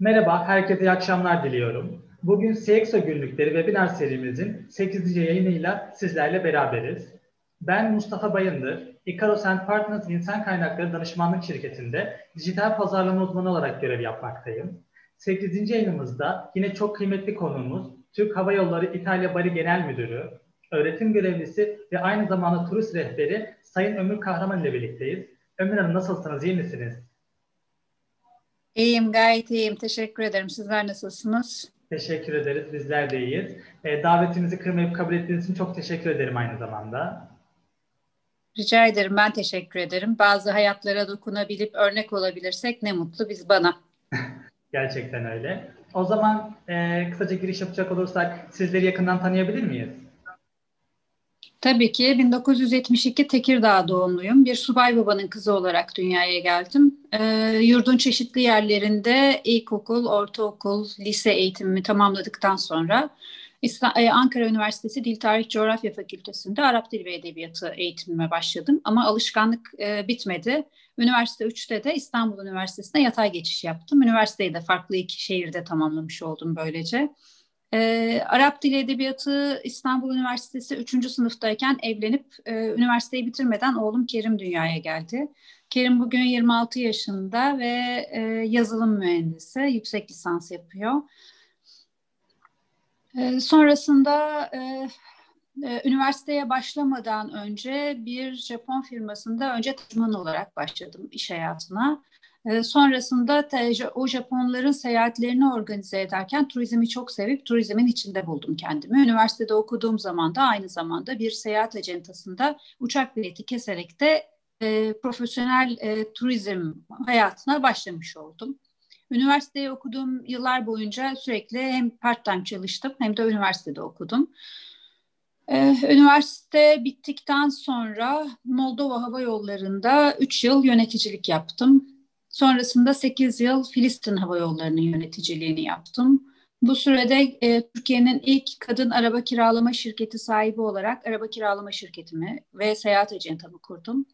Merhaba, herkese iyi akşamlar diliyorum. Bugün CXO günlükleri webinar serimizin 8. yayınıyla sizlerle beraberiz. Ben Mustafa Bayındır, Icaros and Partners İnsan Kaynakları Danışmanlık Şirketi'nde dijital pazarlama uzmanı olarak görev yapmaktayım. 8. yayınımızda yine çok kıymetli konuğumuz Türk Hava Yolları İtalya Bari Genel Müdürü, öğretim görevlisi ve aynı zamanda turist rehberi Sayın Ömür Kahraman ile birlikteyiz. Ömür Hanım nasılsınız, iyi misiniz? İyiyim, gayet iyiyim. Teşekkür ederim. Sizler nasılsınız? Teşekkür ederiz. Bizler de iyiyiz. E, davetimizi kırmayıp kabul ettiğiniz için çok teşekkür ederim aynı zamanda. Rica ederim. Ben teşekkür ederim. Bazı hayatlara dokunabilip örnek olabilirsek ne mutlu biz bana. Gerçekten öyle. O zaman e, kısaca giriş yapacak olursak sizleri yakından tanıyabilir miyiz? Tabii ki 1972 Tekirdağ doğumluyum. Bir subay babanın kızı olarak dünyaya geldim. E, yurdun çeşitli yerlerinde ilkokul, ortaokul, lise eğitimimi tamamladıktan sonra e, Ankara Üniversitesi Dil Tarih Coğrafya Fakültesi'nde Arap Dili ve Edebiyatı eğitimime başladım. Ama alışkanlık e, bitmedi. Üniversite 3'te de İstanbul Üniversitesi'ne yatay geçiş yaptım. Üniversiteyi de farklı iki şehirde tamamlamış oldum böylece. E, Arap Dili Edebiyatı İstanbul Üniversitesi 3. sınıftayken evlenip e, üniversiteyi bitirmeden oğlum Kerim dünyaya geldi. Kerim bugün 26 yaşında ve e, yazılım mühendisi, yüksek lisans yapıyor. E, sonrasında e, üniversiteye başlamadan önce bir Japon firmasında önce tercüman olarak başladım iş hayatına. Ee, sonrasında o Japonların seyahatlerini organize ederken turizmi çok sevip turizmin içinde buldum kendimi. Üniversitede okuduğum zaman da aynı zamanda bir seyahat acentasında uçak bileti keserek de e, profesyonel e, turizm hayatına başlamış oldum. Üniversiteyi okuduğum yıllar boyunca sürekli hem part-time çalıştım hem de üniversitede okudum. Ee, üniversite bittikten sonra Moldova Hava Yolları'nda 3 yıl yöneticilik yaptım. Sonrasında 8 yıl Filistin Hava Yolları'nın yöneticiliğini yaptım. Bu sürede e, Türkiye'nin ilk kadın araba kiralama şirketi sahibi olarak araba kiralama şirketimi ve seyahat acentamı kurdum.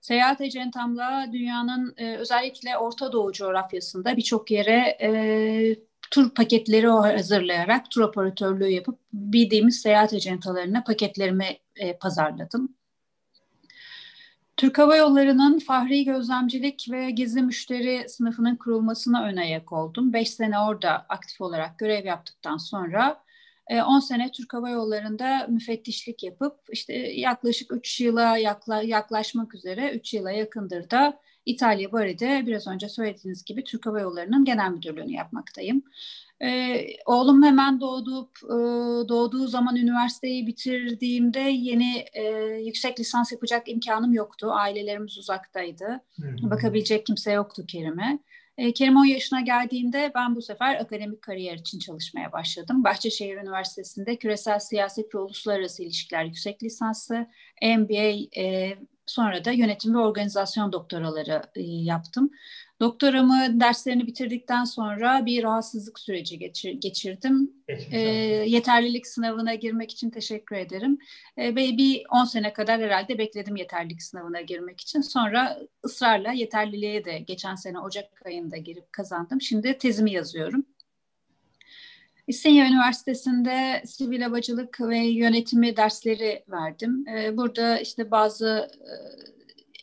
Seyahat acentamla dünyanın e, özellikle Orta Doğu coğrafyasında birçok yere e, tur paketleri hazırlayarak tur operatörlüğü yapıp bildiğimiz seyahat acentalarına paketlerimi e, pazarladım. Türk Hava Yolları'nın Fahri Gözlemcilik ve Gizli Müşteri sınıfının kurulmasına ön ayak oldum. Beş sene orada aktif olarak görev yaptıktan sonra 10 e, sene Türk Hava Yolları'nda müfettişlik yapıp işte yaklaşık 3 yıla yakla, yaklaşmak üzere 3 yıla yakındır da İtalya Bari'de biraz önce söylediğiniz gibi Türk Hava Yolları'nın genel müdürlüğünü yapmaktayım. Ee, oğlum hemen doğdu, e, doğduğu zaman üniversiteyi bitirdiğimde yeni e, yüksek lisans yapacak imkanım yoktu. Ailelerimiz uzaktaydı. Hı-hı. Bakabilecek kimse yoktu Kerim'e. E, Kerim 10 yaşına geldiğinde ben bu sefer akademik kariyer için çalışmaya başladım. Bahçeşehir Üniversitesi'nde küresel siyaset ve uluslararası ilişkiler yüksek lisansı, MBA e, sonra da yönetim ve organizasyon doktoraları e, yaptım. Doktoramı derslerini bitirdikten sonra bir rahatsızlık süreci geçir, geçirdim. E, yeterlilik sınavına girmek için teşekkür ederim. E, ve bir 10 sene kadar herhalde bekledim yeterlilik sınavına girmek için. Sonra ısrarla yeterliliğe de geçen sene Ocak ayında girip kazandım. Şimdi tezimi yazıyorum. İstinye Üniversitesi'nde sivil havacılık ve yönetimi dersleri verdim. E, burada işte bazı e,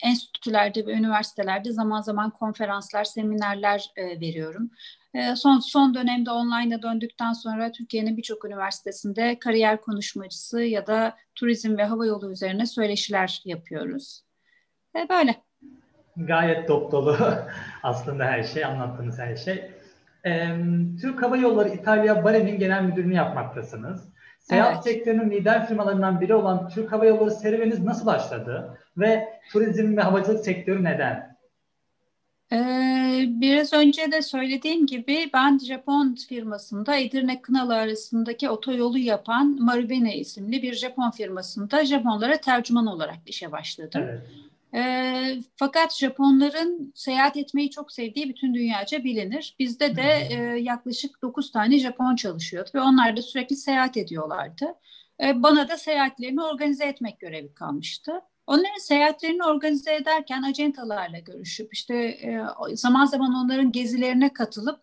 enstitülerde ve üniversitelerde zaman zaman konferanslar, seminerler e, veriyorum. E, son son dönemde online'a döndükten sonra Türkiye'nin birçok üniversitesinde kariyer konuşmacısı ya da turizm ve hava yolu üzerine söyleşiler yapıyoruz. E, böyle. Gayet dop dolu aslında her şey, anlattığınız her şey. Ee, Türk Hava Yolları İtalya Bari'nin genel müdürünü yapmaktasınız. Seyahat evet. sektörünün lider firmalarından biri olan Türk Hava Yolları serüveniniz nasıl başladı? Ve turizm ve havacılık sektörü neden? Ee, biraz önce de söylediğim gibi ben Japon firmasında Edirne Kınalı arasındaki otoyolu yapan Marubeni isimli bir Japon firmasında Japonlara tercüman olarak işe başladım. Evet. E, fakat Japonların seyahat etmeyi çok sevdiği bütün dünyaca bilinir. Bizde de e, yaklaşık 9 tane Japon çalışıyordu ve onlar da sürekli seyahat ediyorlardı. E, bana da seyahatlerini organize etmek görevi kalmıştı. Onların seyahatlerini organize ederken acentalarla görüşüp işte e, zaman zaman onların gezilerine katılıp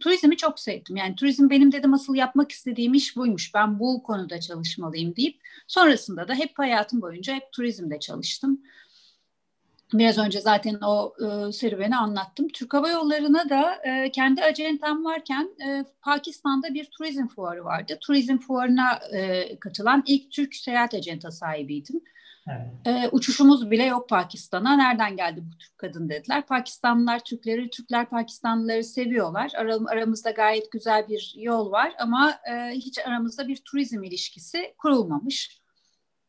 turizmi çok sevdim. Yani turizm benim dedim asıl yapmak istediğim iş buymuş. Ben bu konuda çalışmalıyım deyip sonrasında da hep hayatım boyunca hep turizmde çalıştım. Biraz önce zaten o e, serüveni anlattım. Türk Hava Yolları'na da e, kendi acentam varken e, Pakistan'da bir turizm fuarı vardı. Turizm fuarına e, katılan ilk Türk seyahat acenta sahibiydim. Evet. E, uçuşumuz bile yok Pakistan'a. Nereden geldi bu Türk kadın dediler. Pakistanlılar Türkleri, Türkler Pakistanlıları seviyorlar. Aram, aramızda gayet güzel bir yol var ama e, hiç aramızda bir turizm ilişkisi kurulmamış.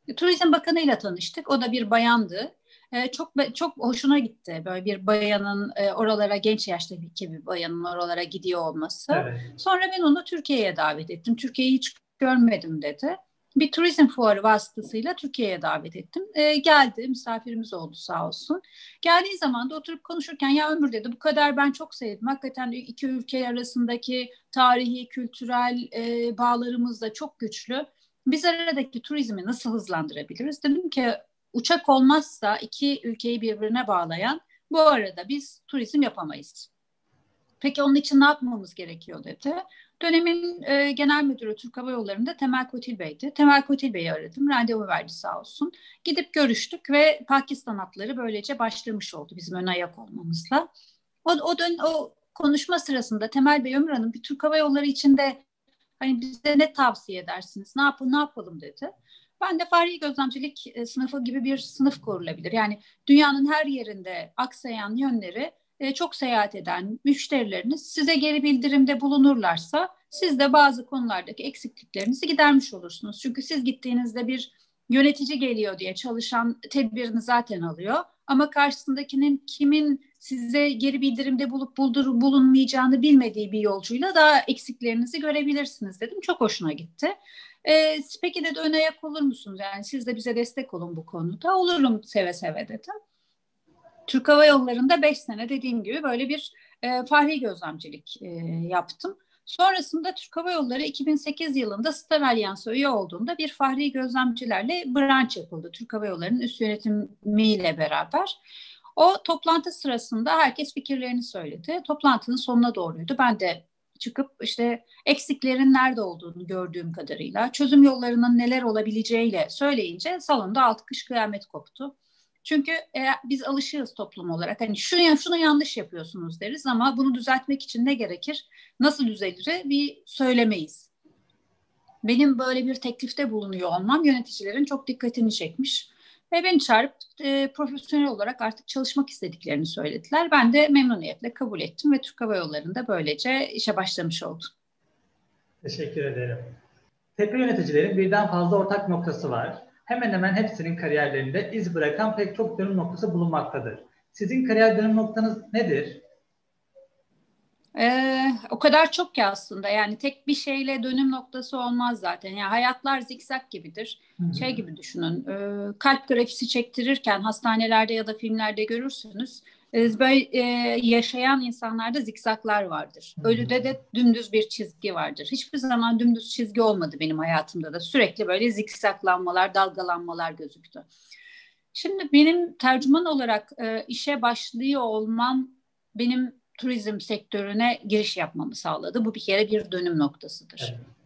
E, Turizm Bakanı ile tanıştık. O da bir bayandı. E, çok çok hoşuna gitti böyle bir bayanın e, oralara genç yaştaki bir bayanın oralara gidiyor olması. Evet. Sonra ben onu Türkiye'ye davet ettim. Türkiye'yi hiç görmedim dedi bir turizm fuarı vasıtasıyla Türkiye'ye davet ettim. E, geldi, misafirimiz oldu sağ olsun. Geldiği zaman da oturup konuşurken ya Ömür dedi bu kadar ben çok sevdim. Hakikaten iki ülke arasındaki tarihi, kültürel e, bağlarımız da çok güçlü. Biz aradaki turizmi nasıl hızlandırabiliriz? Dedim ki uçak olmazsa iki ülkeyi birbirine bağlayan bu arada biz turizm yapamayız. Peki onun için ne yapmamız gerekiyor dedi. Dönemin e, genel müdürü Türk Hava Yolları'nda Temel Kotil Bey'di. Temel Kotil Bey'i aradım. Randevu verdi sağ olsun. Gidip görüştük ve Pakistan hatları böylece başlamış oldu bizim ön ayak olmamızla. O, o, dön, o konuşma sırasında Temel Bey Ömür Hanım bir Türk Hava Yolları içinde hani bize ne tavsiye edersiniz? Ne yapın ne yapalım dedi. Ben de fari gözlemcilik e, sınıfı gibi bir sınıf kurulabilir. Yani dünyanın her yerinde aksayan yönleri e, çok seyahat eden müşterileriniz size geri bildirimde bulunurlarsa siz de bazı konulardaki eksikliklerinizi gidermiş olursunuz. Çünkü siz gittiğinizde bir yönetici geliyor diye çalışan tedbirini zaten alıyor. Ama karşısındakinin kimin size geri bildirimde bulup buldur, bulunmayacağını bilmediği bir yolcuyla daha eksiklerinizi görebilirsiniz dedim. Çok hoşuna gitti. E, peki dedi ön ayak olur musunuz? Yani siz de bize destek olun bu konuda. Olurum seve seve dedim. Türk Hava Yolları'nda 5 sene dediğim gibi böyle bir e, fahri gözlemcilik e, yaptım. Sonrasında Türk Hava Yolları 2008 yılında Star Alliance'a üye olduğunda bir fahri gözlemcilerle branş yapıldı. Türk Hava Yolları'nın üst yönetimiyle beraber. O toplantı sırasında herkes fikirlerini söyledi. Toplantının sonuna doğruydu. Ben de çıkıp işte eksiklerin nerede olduğunu gördüğüm kadarıyla, çözüm yollarının neler olabileceğiyle söyleyince salonda altı kış kıyamet koptu. Çünkü e, biz alışığız toplum olarak. Hani şunu, şunu yanlış yapıyorsunuz deriz ama bunu düzeltmek için ne gerekir? Nasıl düzelir? Bir söylemeyiz. Benim böyle bir teklifte bulunuyor olmam yöneticilerin çok dikkatini çekmiş. Ve beni çağırıp e, profesyonel olarak artık çalışmak istediklerini söylediler. Ben de memnuniyetle kabul ettim ve Türk Hava Yolları'nda böylece işe başlamış oldum. Teşekkür ederim. Tepe yöneticilerin birden fazla ortak noktası var hemen hemen hepsinin kariyerlerinde iz bırakan pek çok dönüm noktası bulunmaktadır. Sizin kariyer dönüm noktanız nedir? Ee, o kadar çok ki aslında yani tek bir şeyle dönüm noktası olmaz zaten. Yani hayatlar zikzak gibidir. Hı-hı. Şey gibi düşünün e, kalp grafisi çektirirken hastanelerde ya da filmlerde görürsünüz e, böyle e, yaşayan insanlarda zikzaklar vardır. Ölüde de dümdüz bir çizgi vardır. Hiçbir zaman dümdüz çizgi olmadı benim hayatımda da. Sürekli böyle zikzaklanmalar, dalgalanmalar gözüktü. Şimdi benim tercüman olarak e, işe başlıyor olmam benim turizm sektörüne giriş yapmamı sağladı. Bu bir kere bir dönüm noktasıdır. Evet.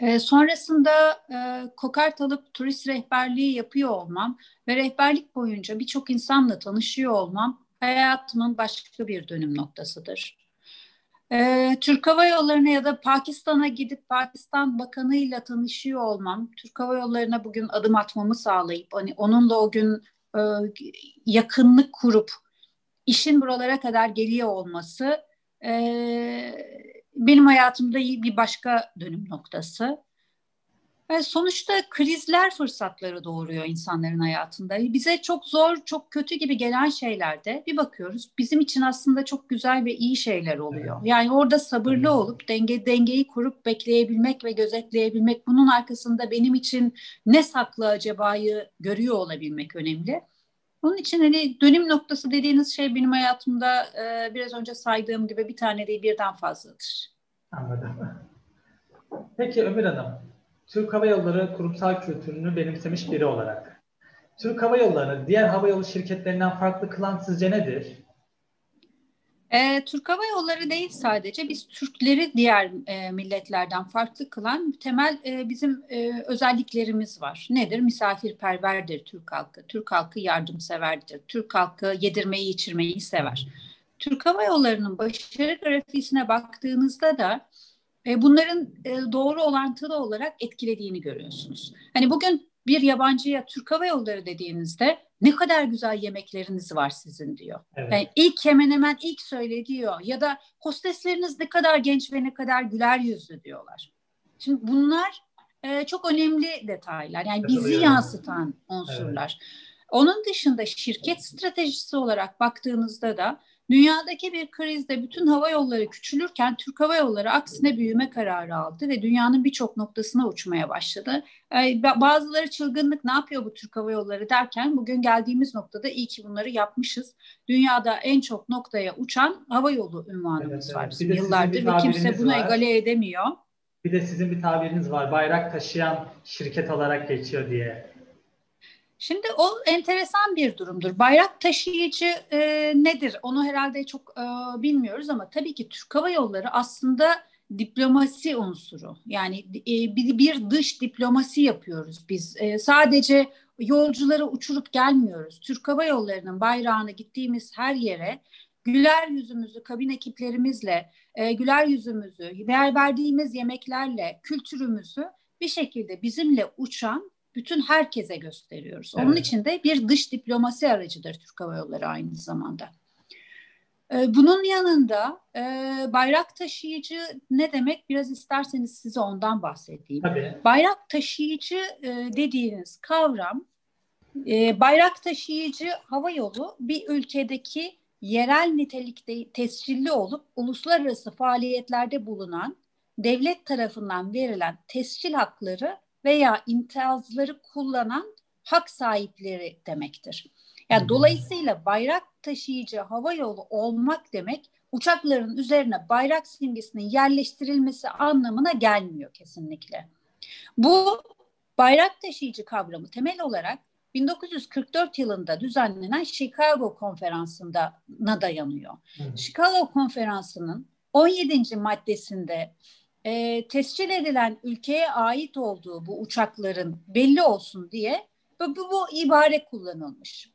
E, sonrasında e, kokart alıp turist rehberliği yapıyor olmam ve rehberlik boyunca birçok insanla tanışıyor olmam hayatımın başka bir dönüm noktasıdır. Ee, Türk Hava Yolları'na ya da Pakistan'a gidip Pakistan Bakanı'yla tanışıyor olmam, Türk Hava Yolları'na bugün adım atmamı sağlayıp hani onunla o gün e, yakınlık kurup işin buralara kadar geliyor olması e, benim hayatımda bir başka dönüm noktası. Yani sonuçta krizler fırsatları doğuruyor insanların hayatında. Bize çok zor, çok kötü gibi gelen şeylerde bir bakıyoruz. Bizim için aslında çok güzel ve iyi şeyler oluyor. Yani orada sabırlı olup denge dengeyi kurup bekleyebilmek ve gözetleyebilmek, bunun arkasında benim için ne saklı acaba'yı görüyor olabilmek önemli. Onun için hani dönüm noktası dediğiniz şey benim hayatımda e, biraz önce saydığım gibi bir tane değil birden fazladır. Anladım. Peki Ömür Hanım, Türk Hava Yolları kurumsal kültürünü benimsemiş biri olarak. Türk Hava Yolları'nı diğer hava yolu şirketlerinden farklı kılan sizce nedir? E, Türk Hava Yolları değil sadece biz Türkleri diğer e, milletlerden farklı kılan temel e, bizim e, özelliklerimiz var. Nedir? Misafirperverdir Türk halkı. Türk halkı yardımseverdir. Türk halkı yedirmeyi içirmeyi sever. Türk Hava Yolları'nın başarı grafiğine baktığınızda da e, bunların e, doğru orantılı olarak etkilediğini görüyorsunuz. Hani bugün bir yabancıya Türk Hava Yolları dediğinizde ne kadar güzel yemekleriniz var sizin diyor. Evet. Yani ilk hemen hemen ilk söyle diyor ya da hostesleriniz ne kadar genç ve ne kadar güler yüzlü diyorlar. Şimdi bunlar e, çok önemli detaylar. Yani bizi yansıtan unsurlar. Evet. Onun dışında şirket stratejisi olarak baktığınızda da Dünyadaki bir krizde bütün hava yolları küçülürken Türk Hava Yolları aksine büyüme kararı aldı ve dünyanın birçok noktasına uçmaya başladı. Bazıları çılgınlık ne yapıyor bu Türk Hava Yolları derken bugün geldiğimiz noktada iyi ki bunları yapmışız. Dünyada en çok noktaya uçan hava yolu ünvanımız evet, var bizim yıllardır ve kimse bunu var. egale edemiyor. Bir de sizin bir tabiriniz var bayrak taşıyan şirket olarak geçiyor diye. Şimdi o enteresan bir durumdur. Bayrak taşıyıcı e, nedir? Onu herhalde çok e, bilmiyoruz ama tabii ki Türk Hava Yolları aslında diplomasi unsuru. Yani e, bir, bir dış diplomasi yapıyoruz biz. E, sadece yolcuları uçurup gelmiyoruz. Türk Hava Yolları'nın bayrağını gittiğimiz her yere güler yüzümüzü kabin ekiplerimizle, e, güler yüzümüzü, ver verdiğimiz yemeklerle, kültürümüzü bir şekilde bizimle uçan bütün herkese gösteriyoruz. Onun evet. için de bir dış diplomasi aracıdır Türk Hava Yolları aynı zamanda. Ee, bunun yanında e, bayrak taşıyıcı ne demek? Biraz isterseniz size ondan bahsedeyim. Tabii. Bayrak taşıyıcı e, dediğiniz kavram, e, bayrak taşıyıcı hava yolu bir ülkedeki yerel nitelikte tescilli olup uluslararası faaliyetlerde bulunan devlet tarafından verilen tescil hakları veya imtiyazları kullanan hak sahipleri demektir. Yani dolayısıyla bayrak taşıyıcı hava yolu olmak demek uçakların üzerine bayrak simgesinin yerleştirilmesi anlamına gelmiyor kesinlikle. Bu bayrak taşıyıcı kavramı temel olarak 1944 yılında düzenlenen Chicago konferansına dayanıyor. Hı. Chicago konferansının 17. maddesinde e, tescil edilen ülkeye ait olduğu bu uçakların belli olsun diye bu, bu, bu ibare kullanılmış.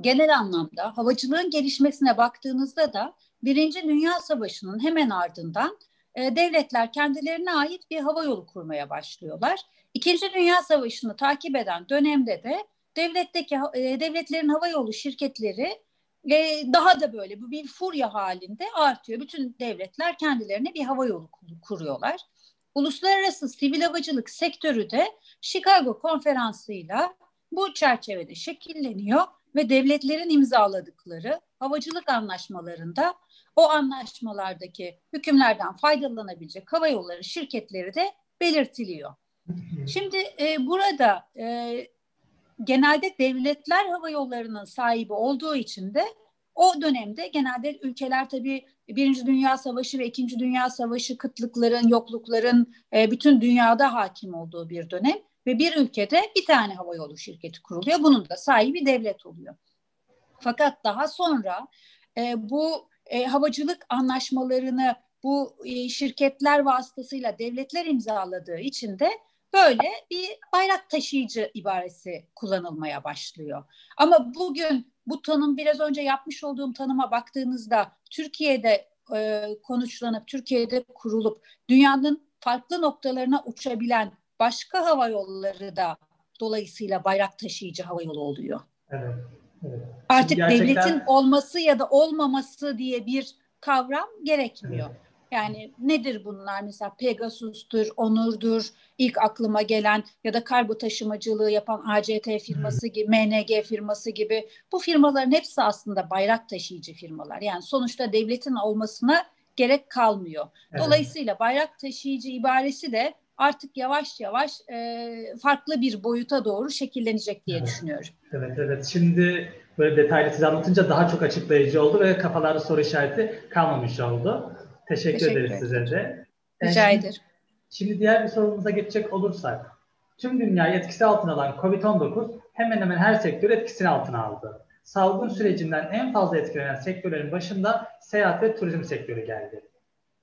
Genel anlamda havacılığın gelişmesine baktığınızda da Birinci Dünya Savaşı'nın hemen ardından e, devletler kendilerine ait bir hava yolu kurmaya başlıyorlar. İkinci Dünya Savaşı'nı takip eden dönemde de devletteki e, devletlerin hava yolu şirketleri e, daha da böyle bu bir furya halinde artıyor. Bütün devletler kendilerine bir hava yolu kuruyorlar. Uluslararası sivil havacılık sektörü de Chicago konferansıyla bu çerçevede şekilleniyor ve devletlerin imzaladıkları havacılık anlaşmalarında o anlaşmalardaki hükümlerden faydalanabilecek hava yolları şirketleri de belirtiliyor. Şimdi e, burada e, genelde devletler hava yollarının sahibi olduğu için de o dönemde genelde ülkeler tabii Birinci Dünya Savaşı ve İkinci Dünya Savaşı kıtlıkların, yoklukların e, bütün dünyada hakim olduğu bir dönem ve bir ülkede bir tane hava yolu şirketi kuruluyor. Bunun da sahibi devlet oluyor. Fakat daha sonra e, bu e, havacılık anlaşmalarını bu şirketler vasıtasıyla devletler imzaladığı için de böyle bir bayrak taşıyıcı ibaresi kullanılmaya başlıyor. Ama bugün bu tanım biraz önce yapmış olduğum tanıma baktığınızda Türkiye'de e, konuşlanıp Türkiye'de kurulup dünyanın farklı noktalarına uçabilen başka hava yolları da dolayısıyla bayrak taşıyıcı hava yolu oluyor. Evet. evet. Artık gerçekten... devletin olması ya da olmaması diye bir kavram gerekmiyor. Evet. Yani nedir bunlar? Mesela Pegasus'tur, Onur'dur, ilk aklıma gelen ya da kargo taşımacılığı yapan ACT firması gibi, MNG firması gibi bu firmaların hepsi aslında bayrak taşıyıcı firmalar. Yani sonuçta devletin olmasına gerek kalmıyor. Dolayısıyla bayrak taşıyıcı ibaresi de artık yavaş yavaş e, farklı bir boyuta doğru şekillenecek diye evet. düşünüyorum. Evet evet. Şimdi böyle detaylı size anlatınca daha çok açıklayıcı oldu ve kafalarda soru işareti kalmamış oldu. Teşekkür, Teşekkür ederiz size de. Rica ederim. Şimdi, şimdi diğer bir sorumuza geçecek olursak. Tüm dünyayı etkisi altına alan COVID-19 hemen hemen her sektörü etkisini altına aldı. Salgın sürecinden en fazla etkilenen sektörlerin başında seyahat ve turizm sektörü geldi.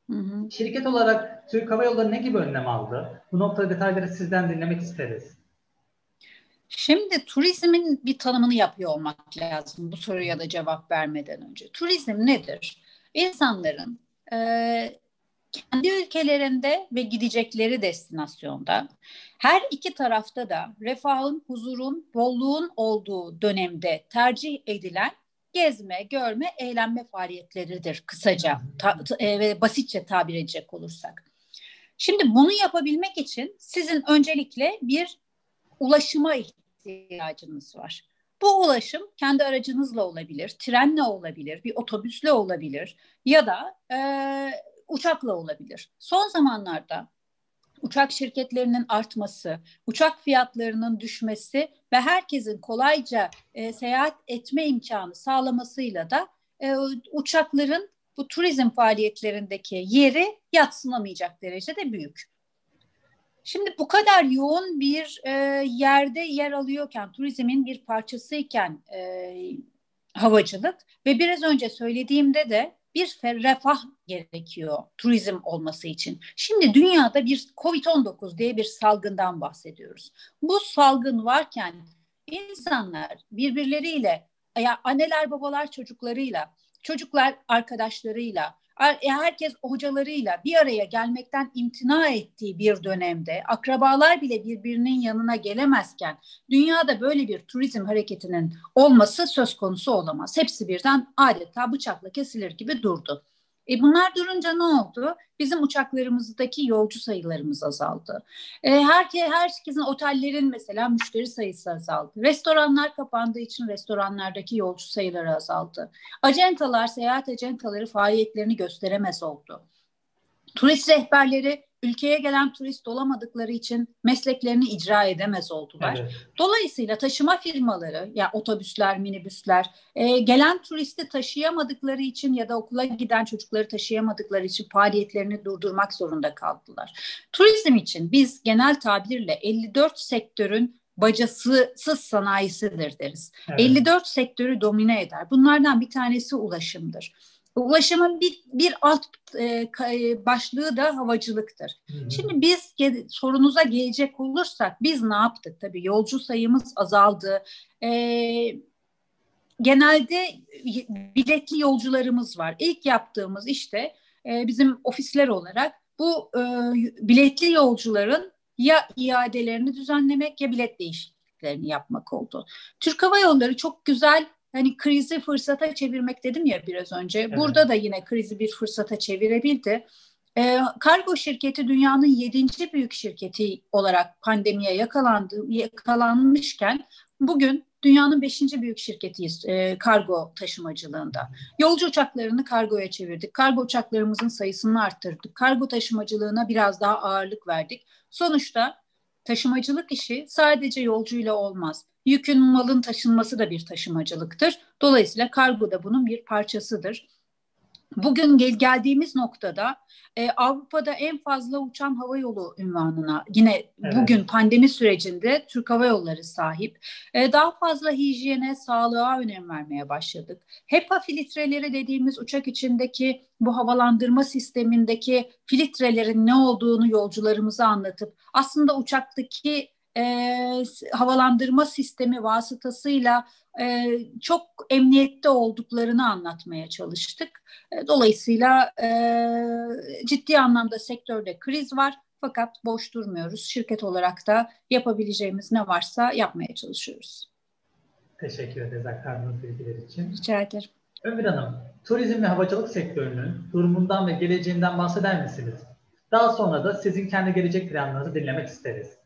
Hı hı. Şirket olarak Türk Hava Yolları ne gibi önlem aldı? Bu noktada detayları sizden dinlemek isteriz. Şimdi turizmin bir tanımını yapıyor olmak lazım bu soruya da cevap vermeden önce. Turizm nedir? İnsanların e, kendi ülkelerinde ve gidecekleri destinasyonda her iki tarafta da refahın, huzurun, bolluğun olduğu dönemde tercih edilen gezme, görme, eğlenme faaliyetleridir kısaca e, ve basitçe tabir edecek olursak. Şimdi bunu yapabilmek için sizin öncelikle bir ulaşıma ihtiyacınız var. Bu ulaşım kendi aracınızla olabilir, trenle olabilir, bir otobüsle olabilir ya da e, uçakla olabilir. Son zamanlarda uçak şirketlerinin artması, uçak fiyatlarının düşmesi ve herkesin kolayca e, seyahat etme imkanı sağlamasıyla da e, uçakların bu turizm faaliyetlerindeki yeri yatsınamayacak derecede büyük. Şimdi bu kadar yoğun bir e, yerde yer alıyorken, turizmin bir parçasıyken e, havacılık ve biraz önce söylediğimde de bir refah gerekiyor turizm olması için. Şimdi dünyada bir Covid-19 diye bir salgından bahsediyoruz. Bu salgın varken insanlar birbirleriyle ya anneler babalar çocuklarıyla, çocuklar arkadaşlarıyla, herkes hocalarıyla bir araya gelmekten imtina ettiği bir dönemde akrabalar bile birbirinin yanına gelemezken dünyada böyle bir turizm hareketinin olması söz konusu olamaz. Hepsi birden adeta bıçakla kesilir gibi durdu. E bunlar durunca ne oldu? Bizim uçaklarımızdaki yolcu sayılarımız azaldı. E, herke, herkesin otellerin mesela müşteri sayısı azaldı. Restoranlar kapandığı için restoranlardaki yolcu sayıları azaldı. Acentalar, seyahat acentaları faaliyetlerini gösteremez oldu. Turist rehberleri ülkeye gelen turist olamadıkları için mesleklerini icra edemez oldular. Evet. Dolayısıyla taşıma firmaları ya otobüsler, minibüsler e, gelen turisti taşıyamadıkları için ya da okula giden çocukları taşıyamadıkları için faaliyetlerini durdurmak zorunda kaldılar. Turizm için biz genel tabirle 54 sektörün bacasız sanayisidir deriz. Evet. 54 sektörü domine eder. Bunlardan bir tanesi ulaşımdır. Ulaşımın bir, bir alt e, e, başlığı da havacılıktır. Hı hı. Şimdi biz sorunuza gelecek olursak biz ne yaptık? Tabii yolcu sayımız azaldı. E, genelde biletli yolcularımız var. İlk yaptığımız işte e, bizim ofisler olarak bu e, biletli yolcuların ya iadelerini düzenlemek ya bilet değişikliklerini yapmak oldu. Türk Hava Yolları çok güzel hani krizi fırsata çevirmek dedim ya biraz önce. Evet. Burada da yine krizi bir fırsata çevirebildi. E, kargo şirketi dünyanın yedinci büyük şirketi olarak pandemiye yakalandı, yakalanmışken bugün dünyanın beşinci büyük şirketiyiz e, kargo taşımacılığında. Yolcu uçaklarını kargoya çevirdik. Kargo uçaklarımızın sayısını arttırdık. Kargo taşımacılığına biraz daha ağırlık verdik. Sonuçta taşımacılık işi sadece yolcuyla olmaz. Yükün malın taşınması da bir taşımacılıktır. Dolayısıyla kargo da bunun bir parçasıdır. Bugün gel geldiğimiz noktada e, Avrupa'da en fazla uçan hava yolu ünvanına yine evet. bugün pandemi sürecinde Türk Hava Yolları sahip. E, daha fazla hijyene, sağlığa önem vermeye başladık. HEPA filtreleri dediğimiz uçak içindeki bu havalandırma sistemindeki filtrelerin ne olduğunu yolcularımıza anlatıp aslında uçaktaki e, havalandırma sistemi vasıtasıyla e, çok emniyette olduklarını anlatmaya çalıştık. E, dolayısıyla e, ciddi anlamda sektörde kriz var fakat boş durmuyoruz. Şirket olarak da yapabileceğimiz ne varsa yapmaya çalışıyoruz. Teşekkür ederiz aktardığınız bilgiler için. Rica ederim. Ömür Hanım, turizm ve havacılık sektörünün durumundan ve geleceğinden bahseder misiniz? Daha sonra da sizin kendi gelecek planlarınızı dinlemek isteriz.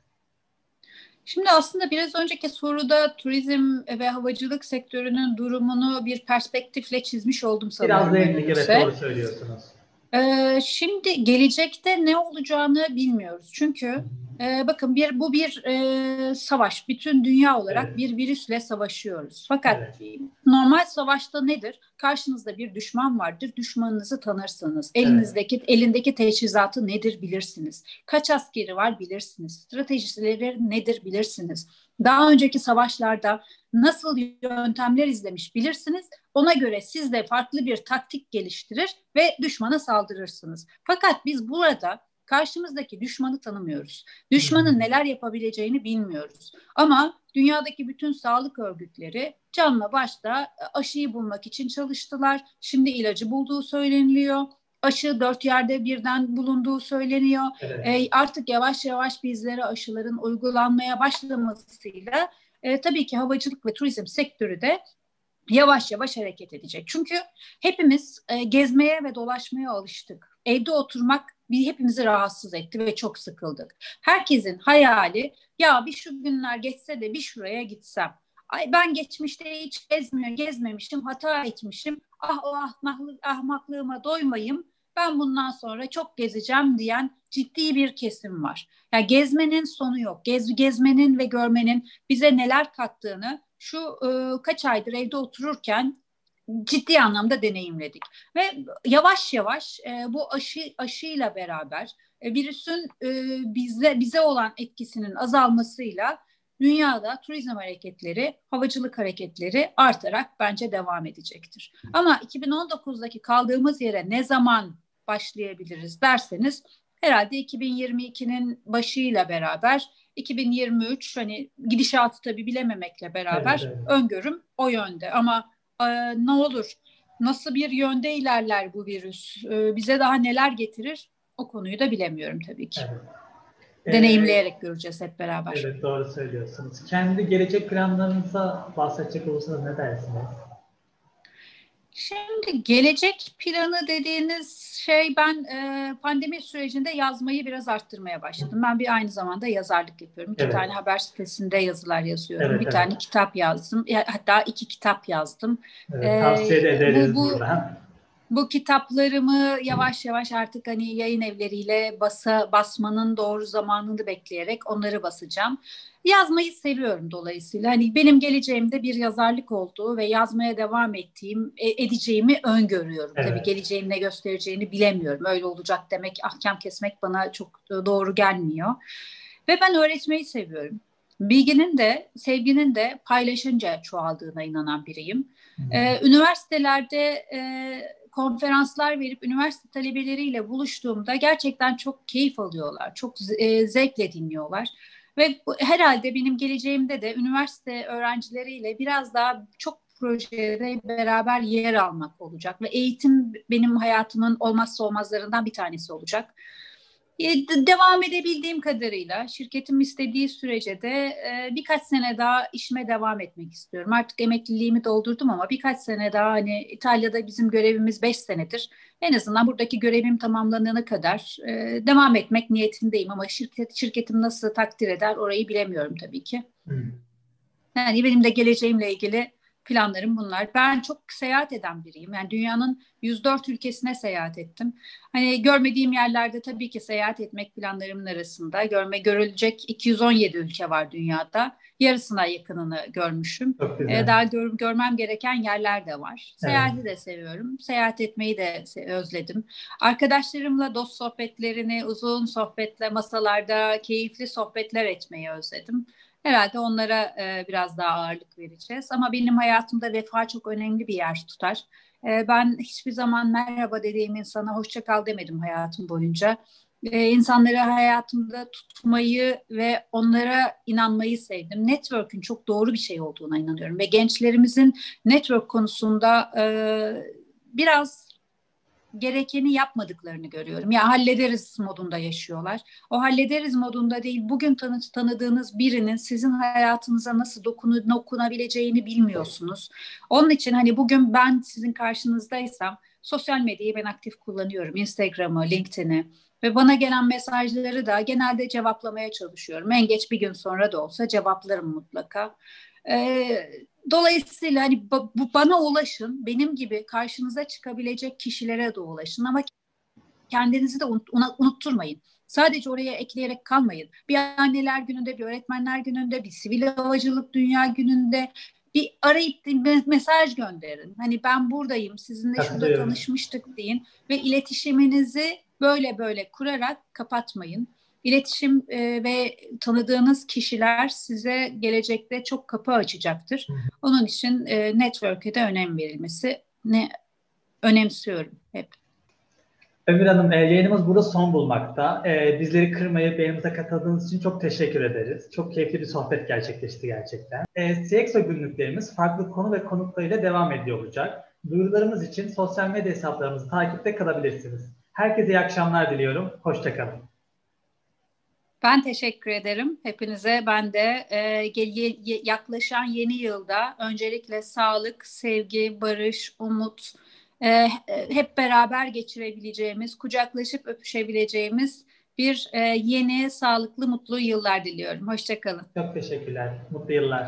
Şimdi aslında biraz önceki soruda turizm ve havacılık sektörünün durumunu bir perspektifle çizmiş oldum sanırım. Biraz da evet doğru söylüyorsunuz. Ee, şimdi gelecekte ne olacağını bilmiyoruz. Çünkü e, bakın bir bu bir e, savaş. Bütün dünya olarak evet. bir virüsle savaşıyoruz. Fakat evet. normal savaşta nedir? Karşınızda bir düşman vardır. Düşmanınızı tanırsınız. Elinizdeki evet. elindeki teçhizatı nedir bilirsiniz. Kaç askeri var bilirsiniz. Stratejileri nedir bilirsiniz. Daha önceki savaşlarda nasıl yöntemler izlemiş bilirsiniz. Ona göre siz de farklı bir taktik geliştirir ve düşmana saldırırsınız. Fakat biz burada karşımızdaki düşmanı tanımıyoruz. Düşmanın hmm. neler yapabileceğini bilmiyoruz. Ama dünyadaki bütün sağlık örgütleri canla başta aşıyı bulmak için çalıştılar. Şimdi ilacı bulduğu söyleniliyor. Aşı dört yerde birden bulunduğu söyleniyor. Evet. E, artık yavaş yavaş bizlere aşıların uygulanmaya başlamasıyla e, tabii ki havacılık ve turizm sektörü de yavaş yavaş hareket edecek. Çünkü hepimiz e, gezmeye ve dolaşmaya alıştık. Evde oturmak bir hepimizi rahatsız etti ve çok sıkıldık. Herkesin hayali ya bir şu günler geçse de bir şuraya gitsem. Ay ben geçmişte hiç gezmiyor, gezmemişim, hata etmişim. Ah o ahmaklık, ahmaklığıma doymayayım. Ben bundan sonra çok gezeceğim diyen ciddi bir kesim var. Ya yani gezmenin sonu yok. Gez, gezmenin ve görmenin bize neler kattığını şu e, kaç aydır evde otururken ciddi anlamda deneyimledik ve yavaş yavaş e, bu aşı aşıyla beraber e, virüsün e, bize bize olan etkisinin azalmasıyla dünyada turizm hareketleri, havacılık hareketleri artarak bence devam edecektir. Ama 2019'daki kaldığımız yere ne zaman başlayabiliriz derseniz herhalde 2022'nin başıyla beraber 2023 hani gidişatı tabii bilememekle beraber evet, evet. öngörüm o yönde ama e, ne olur nasıl bir yönde ilerler bu virüs e, bize daha neler getirir o konuyu da bilemiyorum tabii ki. Evet. Deneyimleyerek ee, göreceğiz hep beraber. Evet doğru söylüyorsunuz. Kendi gelecek planlarınıza bahsedecek olursanız ne dersiniz? Şimdi gelecek planı dediğiniz şey ben e, pandemi sürecinde yazmayı biraz arttırmaya başladım. Ben bir aynı zamanda yazarlık yapıyorum. İki evet. tane haber sitesinde yazılar yazıyorum. Evet, bir evet. tane kitap yazdım. Hatta iki kitap yazdım. Evet, tavsiye ee, ederiz bu, bu, burada bu kitaplarımı yavaş yavaş artık hani yayın evleriyle basa basmanın doğru zamanını bekleyerek onları basacağım. Yazmayı seviyorum dolayısıyla. Hani benim geleceğimde bir yazarlık olduğu ve yazmaya devam ettiğim, e, edeceğimi öngörüyorum. Evet. Tabii geleceğin ne göstereceğini bilemiyorum. Öyle olacak demek, ahkam kesmek bana çok doğru gelmiyor. Ve ben öğretmeyi seviyorum. Bilginin de, sevginin de paylaşınca çoğaldığına inanan biriyim. Ee, üniversitelerde e, konferanslar verip üniversite talebeleriyle buluştuğumda gerçekten çok keyif alıyorlar, çok e, zevkle dinliyorlar. Ve herhalde benim geleceğimde de üniversite öğrencileriyle biraz daha çok projede beraber yer almak olacak ve eğitim benim hayatımın olmazsa olmazlarından bir tanesi olacak. E, devam edebildiğim kadarıyla şirketim istediği sürece de e, birkaç sene daha işime devam etmek istiyorum. Artık emekliliğimi doldurdum ama birkaç sene daha hani İtalya'da bizim görevimiz beş senedir. En azından buradaki görevim tamamlanana kadar e, devam etmek niyetindeyim ama şirket şirketim nasıl takdir eder orayı bilemiyorum tabii ki. Yani benim de geleceğimle ilgili planlarım bunlar. Ben çok seyahat eden biriyim. Yani dünyanın 104 ülkesine seyahat ettim. Hani görmediğim yerlerde tabii ki seyahat etmek planlarımın arasında. Görme görülecek 217 ülke var dünyada. Yarısına yakınını görmüşüm. Ee, daha gör, görmem gereken yerler de var. Seyahati evet. de seviyorum. Seyahat etmeyi de özledim. Arkadaşlarımla dost sohbetlerini, uzun sohbetle masalarda keyifli sohbetler etmeyi özledim. Herhalde onlara e, biraz daha ağırlık vereceğiz. Ama benim hayatımda vefa çok önemli bir yer tutar. E, ben hiçbir zaman merhaba dediğim insana hoşça kal demedim hayatım boyunca. E, insanları hayatımda tutmayı ve onlara inanmayı sevdim. Network'ün çok doğru bir şey olduğuna inanıyorum. Ve gençlerimizin network konusunda e, biraz gerekeni yapmadıklarını görüyorum. Ya hallederiz modunda yaşıyorlar. O hallederiz modunda değil. Bugün tanı, tanıdığınız birinin sizin hayatınıza nasıl dokunu, dokunabileceğini bilmiyorsunuz. Onun için hani bugün ben sizin karşınızdaysam sosyal medyayı ben aktif kullanıyorum. Instagram'ı, LinkedIn'i ve bana gelen mesajları da genelde cevaplamaya çalışıyorum. En geç bir gün sonra da olsa cevaplarım mutlaka. Ee, dolayısıyla hani bu bana ulaşın, benim gibi karşınıza çıkabilecek kişilere de ulaşın ama kendinizi de unut, unutturmayın. Sadece oraya ekleyerek kalmayın. Bir anneler gününde, bir öğretmenler gününde, bir sivil havacılık dünya gününde bir arayıp mesaj gönderin. Hani ben buradayım, sizinle şurada tanışmıştık deyin ve iletişiminizi böyle böyle kurarak kapatmayın. İletişim e, ve tanıdığınız kişiler size gelecekte çok kapı açacaktır. Onun için e, network'e de önem verilmesi ne önemsiyorum hep. Ömür Hanım, e, yayınımız burada son bulmakta. E, bizleri kırmayıp yayınımıza katıldığınız için çok teşekkür ederiz. Çok keyifli bir sohbet gerçekleşti gerçekten. E, CXO günlüklerimiz farklı konu ve konuklarıyla devam ediyor olacak. Duyurularımız için sosyal medya hesaplarımızı takipte kalabilirsiniz. Herkese iyi akşamlar diliyorum. Hoşçakalın. Ben teşekkür ederim hepinize. Ben de e, yaklaşan yeni yılda öncelikle sağlık, sevgi, barış, umut, e, hep beraber geçirebileceğimiz, kucaklaşıp öpüşebileceğimiz bir e, yeni, sağlıklı, mutlu yıllar diliyorum. Hoşçakalın. Çok teşekkürler. Mutlu yıllar.